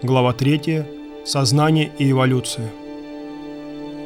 Глава 3. Сознание и эволюция.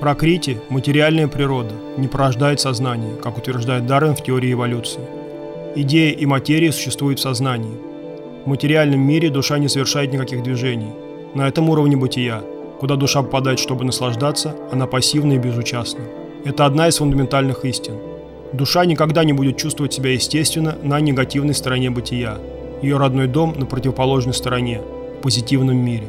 Прокрити, материальная природа, не порождает сознание, как утверждает Дарвин в теории эволюции. Идея и материя существуют в сознании. В материальном мире душа не совершает никаких движений. На этом уровне бытия, куда душа попадает, чтобы наслаждаться, она пассивна и безучастна. Это одна из фундаментальных истин. Душа никогда не будет чувствовать себя естественно на негативной стороне бытия. Ее родной дом на противоположной стороне – позитивном мире.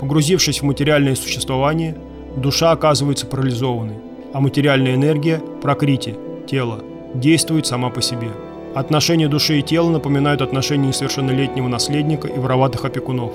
Погрузившись в материальное существование, душа оказывается парализованной, а материальная энергия, прокрити, тело, действует сама по себе. Отношения души и тела напоминают отношения несовершеннолетнего наследника и вороватых опекунов.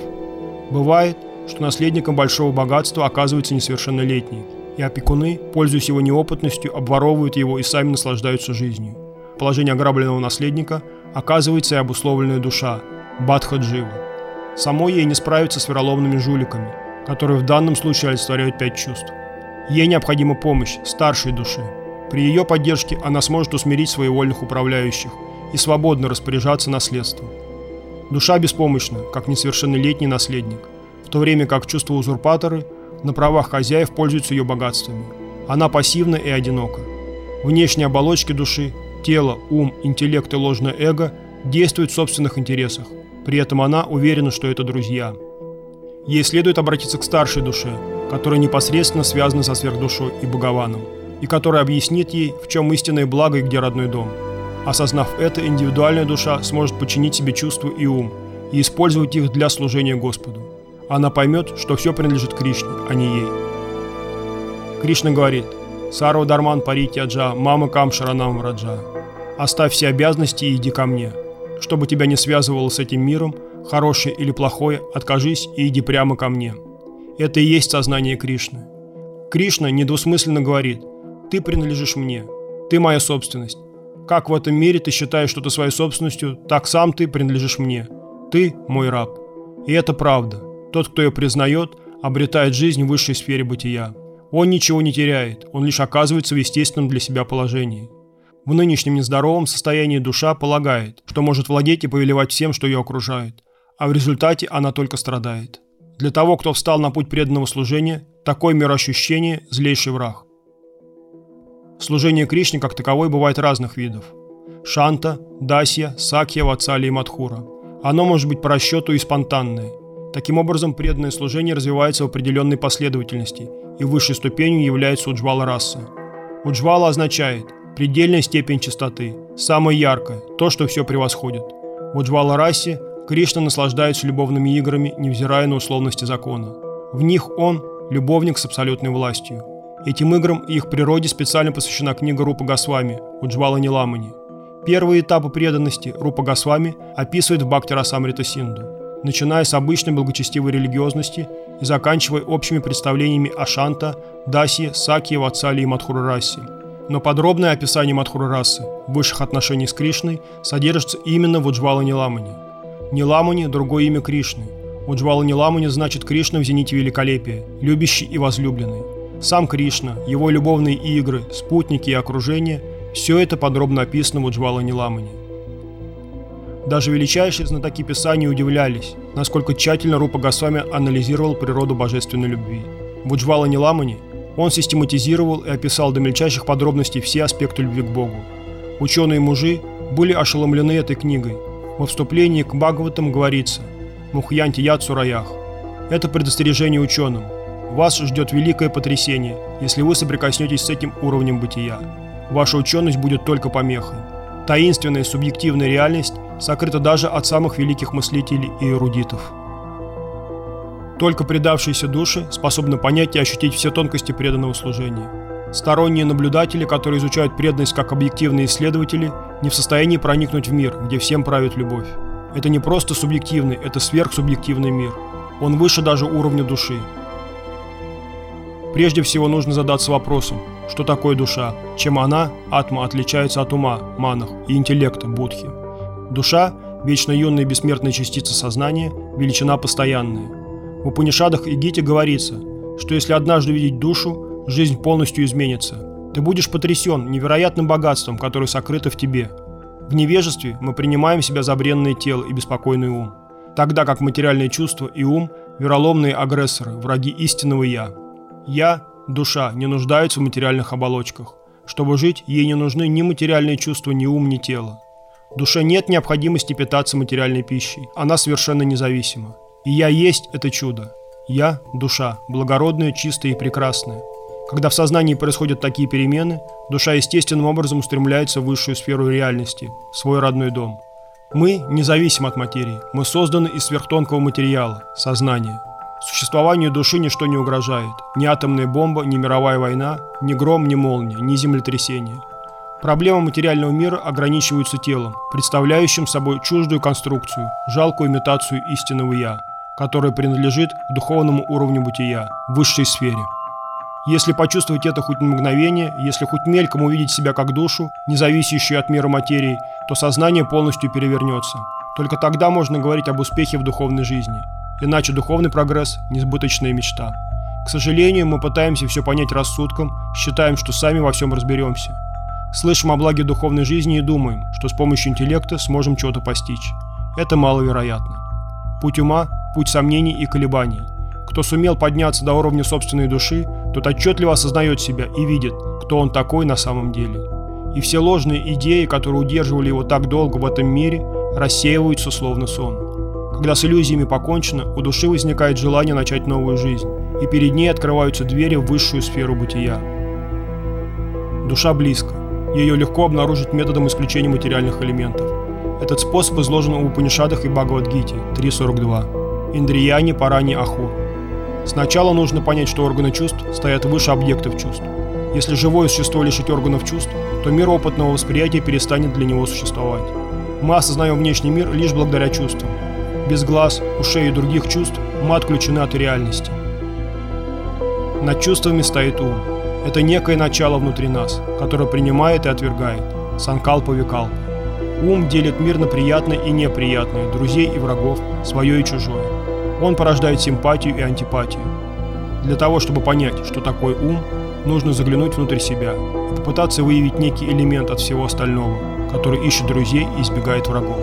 Бывает, что наследником большого богатства оказывается несовершеннолетний, и опекуны, пользуясь его неопытностью, обворовывают его и сами наслаждаются жизнью. Положение ограбленного наследника оказывается и обусловленная душа, Бадха Джива. Самой ей не справиться с вероломными жуликами, которые в данном случае олицетворяют пять чувств. Ей необходима помощь старшей души. При ее поддержке она сможет усмирить своевольных управляющих и свободно распоряжаться наследством. Душа беспомощна, как несовершеннолетний наследник, в то время как чувства узурпаторы на правах хозяев пользуются ее богатствами. Она пассивна и одинока. Внешние оболочки души, тело, ум, интеллект и ложное эго действуют в собственных интересах, при этом она уверена, что это друзья. Ей следует обратиться к старшей душе, которая непосредственно связана со сверхдушой и Богованом, и которая объяснит ей, в чем истинное благо и где родной дом. Осознав это, индивидуальная душа сможет подчинить себе чувства и ум и использовать их для служения Господу. Она поймет, что все принадлежит Кришне, а не ей. Кришна говорит «Сарва Дарман Парити Аджа, Мама Кам Раджа». «Оставь все обязанности и иди ко мне» чтобы тебя не связывало с этим миром, хорошее или плохое, откажись и иди прямо ко мне. Это и есть сознание Кришны. Кришна недвусмысленно говорит, ты принадлежишь мне, ты моя собственность. Как в этом мире ты считаешь что-то своей собственностью, так сам ты принадлежишь мне. Ты мой раб. И это правда. Тот, кто ее признает, обретает жизнь в высшей сфере бытия. Он ничего не теряет, он лишь оказывается в естественном для себя положении. В нынешнем нездоровом состоянии душа полагает, что может владеть и повелевать всем, что ее окружает, а в результате она только страдает. Для того, кто встал на путь преданного служения, такое мироощущение – злейший враг. Служение Кришне как таковой бывает разных видов. Шанта, Дасья, Сакья, Вацали и Мадхура. Оно может быть по расчету и спонтанное. Таким образом, преданное служение развивается в определенной последовательности, и высшей ступенью является уджвала раса. Уджвала означает – Предельная степень чистоты, самая яркая, то, что все превосходит. В Уджвала расе Кришна наслаждается любовными играми, невзирая на условности закона. В них он – любовник с абсолютной властью. Этим играм и их природе специально посвящена книга Рупа Госвами «Уджвала Ниламани». Первые этапы преданности Рупа Госвами описывает в Бхакти Расамрита Синду, начиная с обычной благочестивой религиозности и заканчивая общими представлениями о Шанта, Даси, Саки, Вацали и Мадхурарасе – но подробное описание Мадхура расы, высших отношений с Кришной, содержится именно в Уджвала Ниламани. Ниламани – другое имя Кришны. Уджвала Ниламани значит Кришна в зените великолепия, любящий и возлюбленный. Сам Кришна, его любовные игры, спутники и окружение – все это подробно описано в Уджвала Ниламани. Даже величайшие знатоки Писания удивлялись, насколько тщательно Рупа Госвами анализировал природу божественной любви. В Уджвала Ниламани – он систематизировал и описал до мельчайших подробностей все аспекты любви к Богу. Ученые-мужи были ошеломлены этой книгой. Во вступлении к Бхагаватам говорится «Мухьянти яд сураях». Это предостережение ученым. Вас ждет великое потрясение, если вы соприкоснетесь с этим уровнем бытия. Ваша ученость будет только помехой. Таинственная субъективная реальность сокрыта даже от самых великих мыслителей и эрудитов. Только предавшиеся души способны понять и ощутить все тонкости преданного служения. Сторонние наблюдатели, которые изучают преданность как объективные исследователи, не в состоянии проникнуть в мир, где всем правит любовь. Это не просто субъективный, это сверхсубъективный мир. Он выше даже уровня души. Прежде всего нужно задаться вопросом, что такое душа, чем она, атма, отличается от ума, манах и интеллекта, будхи. Душа – вечно юная бессмертная частица сознания, величина постоянная – в Упанишадах и Гите говорится, что если однажды видеть душу, жизнь полностью изменится. Ты будешь потрясен невероятным богатством, которое сокрыто в тебе. В невежестве мы принимаем себя за бренное тело и беспокойный ум, тогда как материальные чувства и ум вероломные агрессоры, враги истинного «я». «Я» – душа, не нуждается в материальных оболочках. Чтобы жить, ей не нужны ни материальные чувства, ни ум, ни тело. Душе нет необходимости питаться материальной пищей, она совершенно независима. И «я» есть это чудо. «Я» – душа, благородная, чистая и прекрасная. Когда в сознании происходят такие перемены, душа естественным образом устремляется в высшую сферу реальности, свой родной дом. Мы независим от материи, мы созданы из сверхтонкого материала – сознания. Существованию души ничто не угрожает. Ни атомная бомба, ни мировая война, ни гром, ни молния, ни землетрясение. Проблемы материального мира ограничиваются телом, представляющим собой чуждую конструкцию, жалкую имитацию истинного «я», которая принадлежит к духовному уровню бытия, высшей сфере. Если почувствовать это хоть на мгновение, если хоть мельком увидеть себя как душу, не зависящую от мира материи, то сознание полностью перевернется. Только тогда можно говорить об успехе в духовной жизни. Иначе духовный прогресс – несбыточная мечта. К сожалению, мы пытаемся все понять рассудком, считаем, что сами во всем разберемся. Слышим о благе духовной жизни и думаем, что с помощью интеллекта сможем чего-то постичь. Это маловероятно. Путь ума – путь сомнений и колебаний. Кто сумел подняться до уровня собственной души, тот отчетливо осознает себя и видит, кто он такой на самом деле. И все ложные идеи, которые удерживали его так долго в этом мире, рассеиваются словно сон. Когда с иллюзиями покончено, у души возникает желание начать новую жизнь, и перед ней открываются двери в высшую сферу бытия. Душа близко. Ее легко обнаружить методом исключения материальных элементов. Этот способ изложен в Упанишадах и Бхагавадгите 3.42. Индрияни Парани Ахур. Сначала нужно понять, что органы чувств стоят выше объектов чувств. Если живое существо лишить органов чувств, то мир опытного восприятия перестанет для него существовать. Мы осознаем внешний мир лишь благодаря чувствам. Без глаз, ушей и других чувств мы отключены от реальности. Над чувствами стоит ум. Это некое начало внутри нас, которое принимает и отвергает. Санкалпа Викалпа. Ум делит мир на приятное и неприятное, друзей и врагов, свое и чужое. Он порождает симпатию и антипатию. Для того, чтобы понять, что такое ум, нужно заглянуть внутрь себя и попытаться выявить некий элемент от всего остального, который ищет друзей и избегает врагов.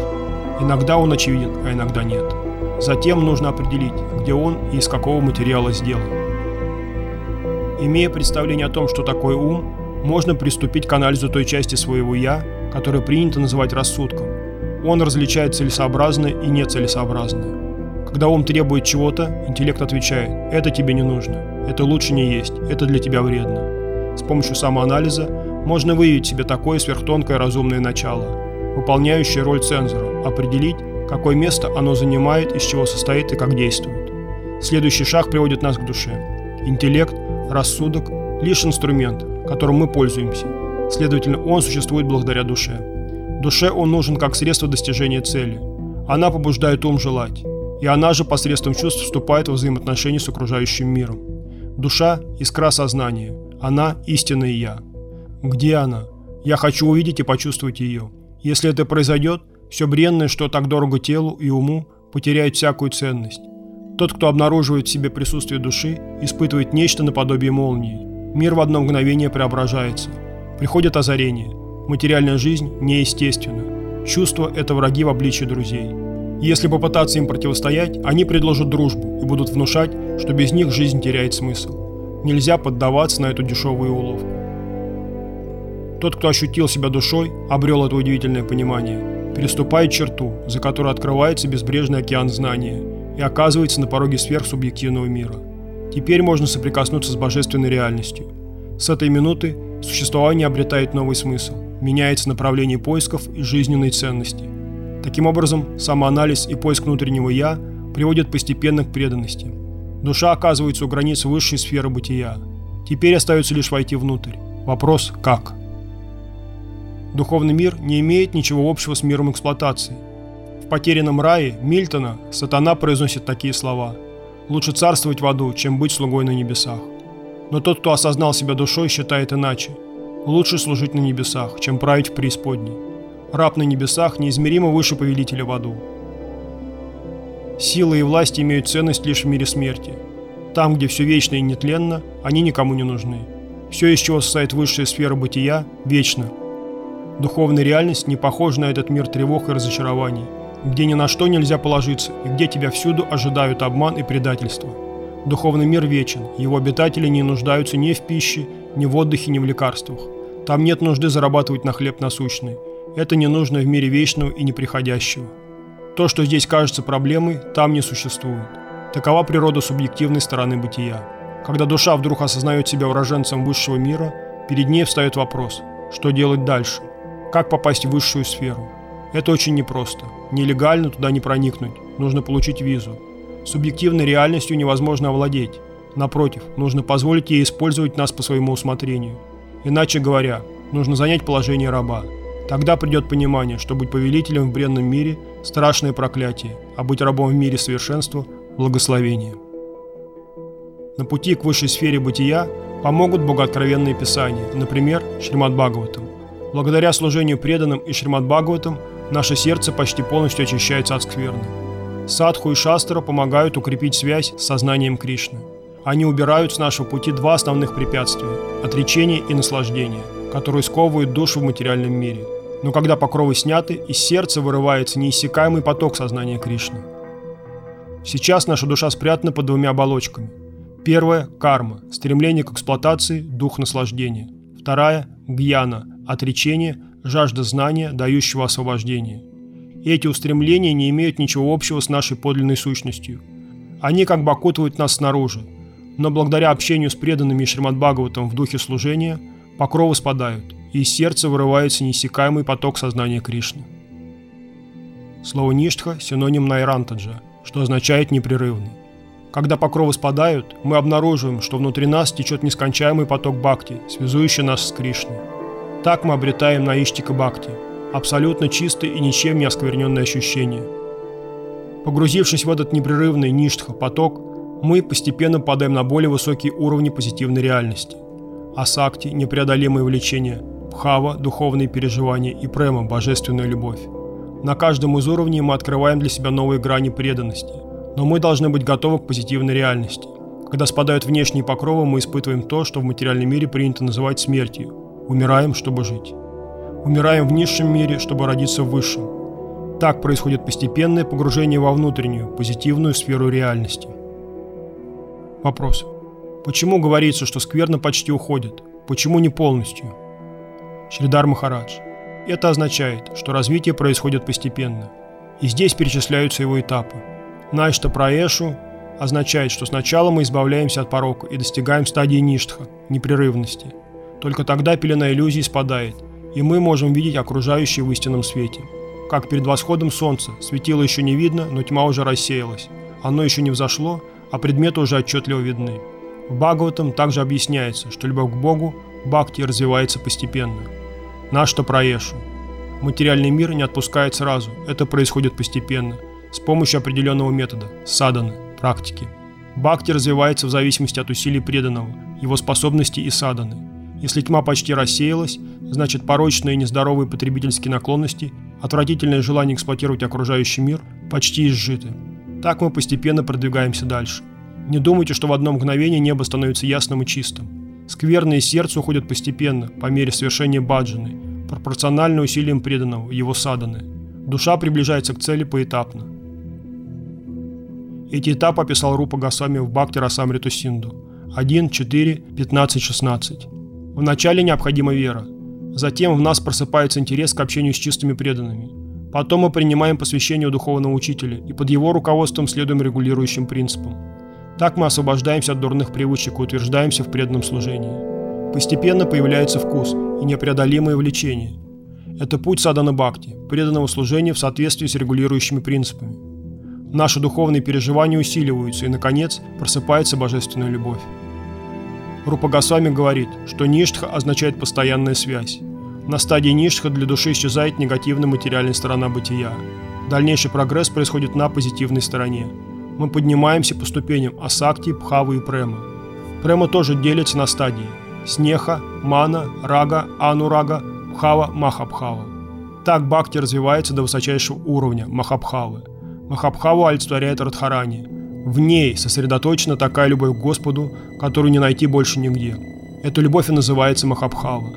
Иногда он очевиден, а иногда нет. Затем нужно определить, где он и из какого материала сделан. Имея представление о том, что такое ум, можно приступить к анализу той части своего «я», которую принято называть рассудком. Он различает целесообразное и нецелесообразное. Когда ум требует чего-то, интеллект отвечает «это тебе не нужно», «это лучше не есть», «это для тебя вредно». С помощью самоанализа можно выявить себе такое сверхтонкое разумное начало, выполняющее роль цензора, определить, какое место оно занимает, из чего состоит и как действует. Следующий шаг приводит нас к душе. Интеллект – рассудок – лишь инструмент, которым мы пользуемся. Следовательно, он существует благодаря душе. Душе он нужен как средство достижения цели. Она побуждает ум желать. И она же посредством чувств вступает в взаимоотношения с окружающим миром. Душа – искра сознания. Она – истинное «Я». Где она? Я хочу увидеть и почувствовать ее. Если это произойдет, все бренное, что так дорого телу и уму, потеряет всякую ценность. Тот, кто обнаруживает в себе присутствие души, испытывает нечто наподобие молнии. Мир в одно мгновение преображается. Приходит озарение. Материальная жизнь неестественна. Чувства – это враги в обличии друзей. Если попытаться им противостоять, они предложат дружбу и будут внушать, что без них жизнь теряет смысл. Нельзя поддаваться на эту дешевую уловку. Тот, кто ощутил себя душой, обрел это удивительное понимание, переступает черту, за которой открывается безбрежный океан знания – и оказывается на пороге сверхсубъективного мира. Теперь можно соприкоснуться с божественной реальностью. С этой минуты существование обретает новый смысл, меняется направление поисков и жизненной ценности. Таким образом, самоанализ и поиск внутреннего «я» приводят постепенно к преданности. Душа оказывается у границ высшей сферы бытия. Теперь остается лишь войти внутрь. Вопрос «как?». Духовный мир не имеет ничего общего с миром эксплуатации – потерянном рае Мильтона сатана произносит такие слова «Лучше царствовать в аду, чем быть слугой на небесах». Но тот, кто осознал себя душой, считает иначе. Лучше служить на небесах, чем править в преисподней. Раб на небесах неизмеримо выше повелителя в аду. Сила и власть имеют ценность лишь в мире смерти. Там, где все вечно и нетленно, они никому не нужны. Все, из чего состоит высшая сфера бытия, вечно. Духовная реальность не похожа на этот мир тревог и разочарований – где ни на что нельзя положиться и где тебя всюду ожидают обман и предательство. Духовный мир вечен, его обитатели не нуждаются ни в пище, ни в отдыхе, ни в лекарствах. Там нет нужды зарабатывать на хлеб насущный. Это не нужно в мире вечного и неприходящего. То, что здесь кажется проблемой, там не существует. Такова природа субъективной стороны бытия. Когда душа вдруг осознает себя уроженцем высшего мира, перед ней встает вопрос, что делать дальше, как попасть в высшую сферу. Это очень непросто. Нелегально туда не проникнуть, нужно получить визу. Субъективной реальностью невозможно овладеть. Напротив, нужно позволить ей использовать нас по своему усмотрению. Иначе говоря, нужно занять положение раба. Тогда придет понимание, что быть повелителем в бренном мире – страшное проклятие, а быть рабом в мире совершенства – благословение. На пути к высшей сфере бытия помогут богооткровенные писания, например, Шримад Бхагаватам. Благодаря служению преданным и Шримад Бхагаватам наше сердце почти полностью очищается от скверны. Садху и Шастра помогают укрепить связь с сознанием Кришны. Они убирают с нашего пути два основных препятствия – отречение и наслаждение, которые сковывают душу в материальном мире. Но когда покровы сняты, из сердца вырывается неиссякаемый поток сознания Кришны. Сейчас наша душа спрятана под двумя оболочками. Первая – карма, стремление к эксплуатации, дух наслаждения. Вторая – гьяна, отречение, жажда знания, дающего освобождение. Эти устремления не имеют ничего общего с нашей подлинной сущностью. Они как бы окутывают нас снаружи, но благодаря общению с преданными Шримад Бхагаватом в духе служения, покровы спадают, из сердца вырывается неиссякаемый поток сознания Кришны. Слово «ништха» – синоним Найрантаджа, что означает «непрерывный». Когда покровы спадают, мы обнаруживаем, что внутри нас течет нескончаемый поток бхакти, связующий нас с Кришной. Так мы обретаем наиштика бхакти, абсолютно чистое и ничем не оскверненное ощущение. Погрузившись в этот непрерывный ништха поток, мы постепенно падаем на более высокие уровни позитивной реальности. Асакти – непреодолимое влечение, Бхава – духовные переживания и Према – божественная любовь. На каждом из уровней мы открываем для себя новые грани преданности, но мы должны быть готовы к позитивной реальности. Когда спадают внешние покровы, мы испытываем то, что в материальном мире принято называть смертью – Умираем, чтобы жить. Умираем в низшем мире, чтобы родиться в высшем. Так происходит постепенное погружение во внутреннюю, позитивную сферу реальности. Вопрос. Почему говорится, что скверно почти уходит? Почему не полностью? Шридар Махарадж. Это означает, что развитие происходит постепенно. И здесь перечисляются его этапы. Найшта Праэшу означает, что сначала мы избавляемся от порока и достигаем стадии ништха, непрерывности – только тогда пелена иллюзий спадает, и мы можем видеть окружающее в истинном свете. Как перед восходом солнца, светило еще не видно, но тьма уже рассеялась. Оно еще не взошло, а предметы уже отчетливо видны. В Бхагаватам также объясняется, что любовь к Богу, бхакти развивается постепенно. Наш-то проешу. Материальный мир не отпускает сразу, это происходит постепенно, с помощью определенного метода – саданы, практики. Бхакти развивается в зависимости от усилий преданного, его способностей и саданы – если тьма почти рассеялась, значит порочные и нездоровые потребительские наклонности, отвратительное желание эксплуатировать окружающий мир почти изжиты. Так мы постепенно продвигаемся дальше. Не думайте, что в одно мгновение небо становится ясным и чистым. Скверные сердце уходят постепенно, по мере совершения баджаны, пропорционально усилиям преданного, его саданы. Душа приближается к цели поэтапно. Эти этапы описал Рупа Гасами в Бхакти Расамриту Синду. 1, 4, 15, 16. Вначале необходима вера. Затем в нас просыпается интерес к общению с чистыми преданными. Потом мы принимаем посвящение у духовного учителя и под его руководством следуем регулирующим принципам. Так мы освобождаемся от дурных привычек и утверждаемся в преданном служении. Постепенно появляется вкус и непреодолимое влечение. Это путь садана бхакти, преданного служения в соответствии с регулирующими принципами. Наши духовные переживания усиливаются и, наконец, просыпается божественная любовь. Рупа Госвами говорит, что ништха означает постоянная связь. На стадии ништха для души исчезает негативная материальная сторона бытия. Дальнейший прогресс происходит на позитивной стороне. Мы поднимаемся по ступеням асакти, пхавы и према. Према тоже делится на стадии – снеха, мана, рага, анурага, пхава, махабхава. Так бхакти развивается до высочайшего уровня – махабхавы. Махабхаву олицетворяет Радхарани – в ней сосредоточена такая любовь к Господу, которую не найти больше нигде. Эта любовь и называется Махабхава.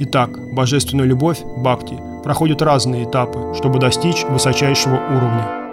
Итак, божественная любовь, бхакти, проходят разные этапы, чтобы достичь высочайшего уровня.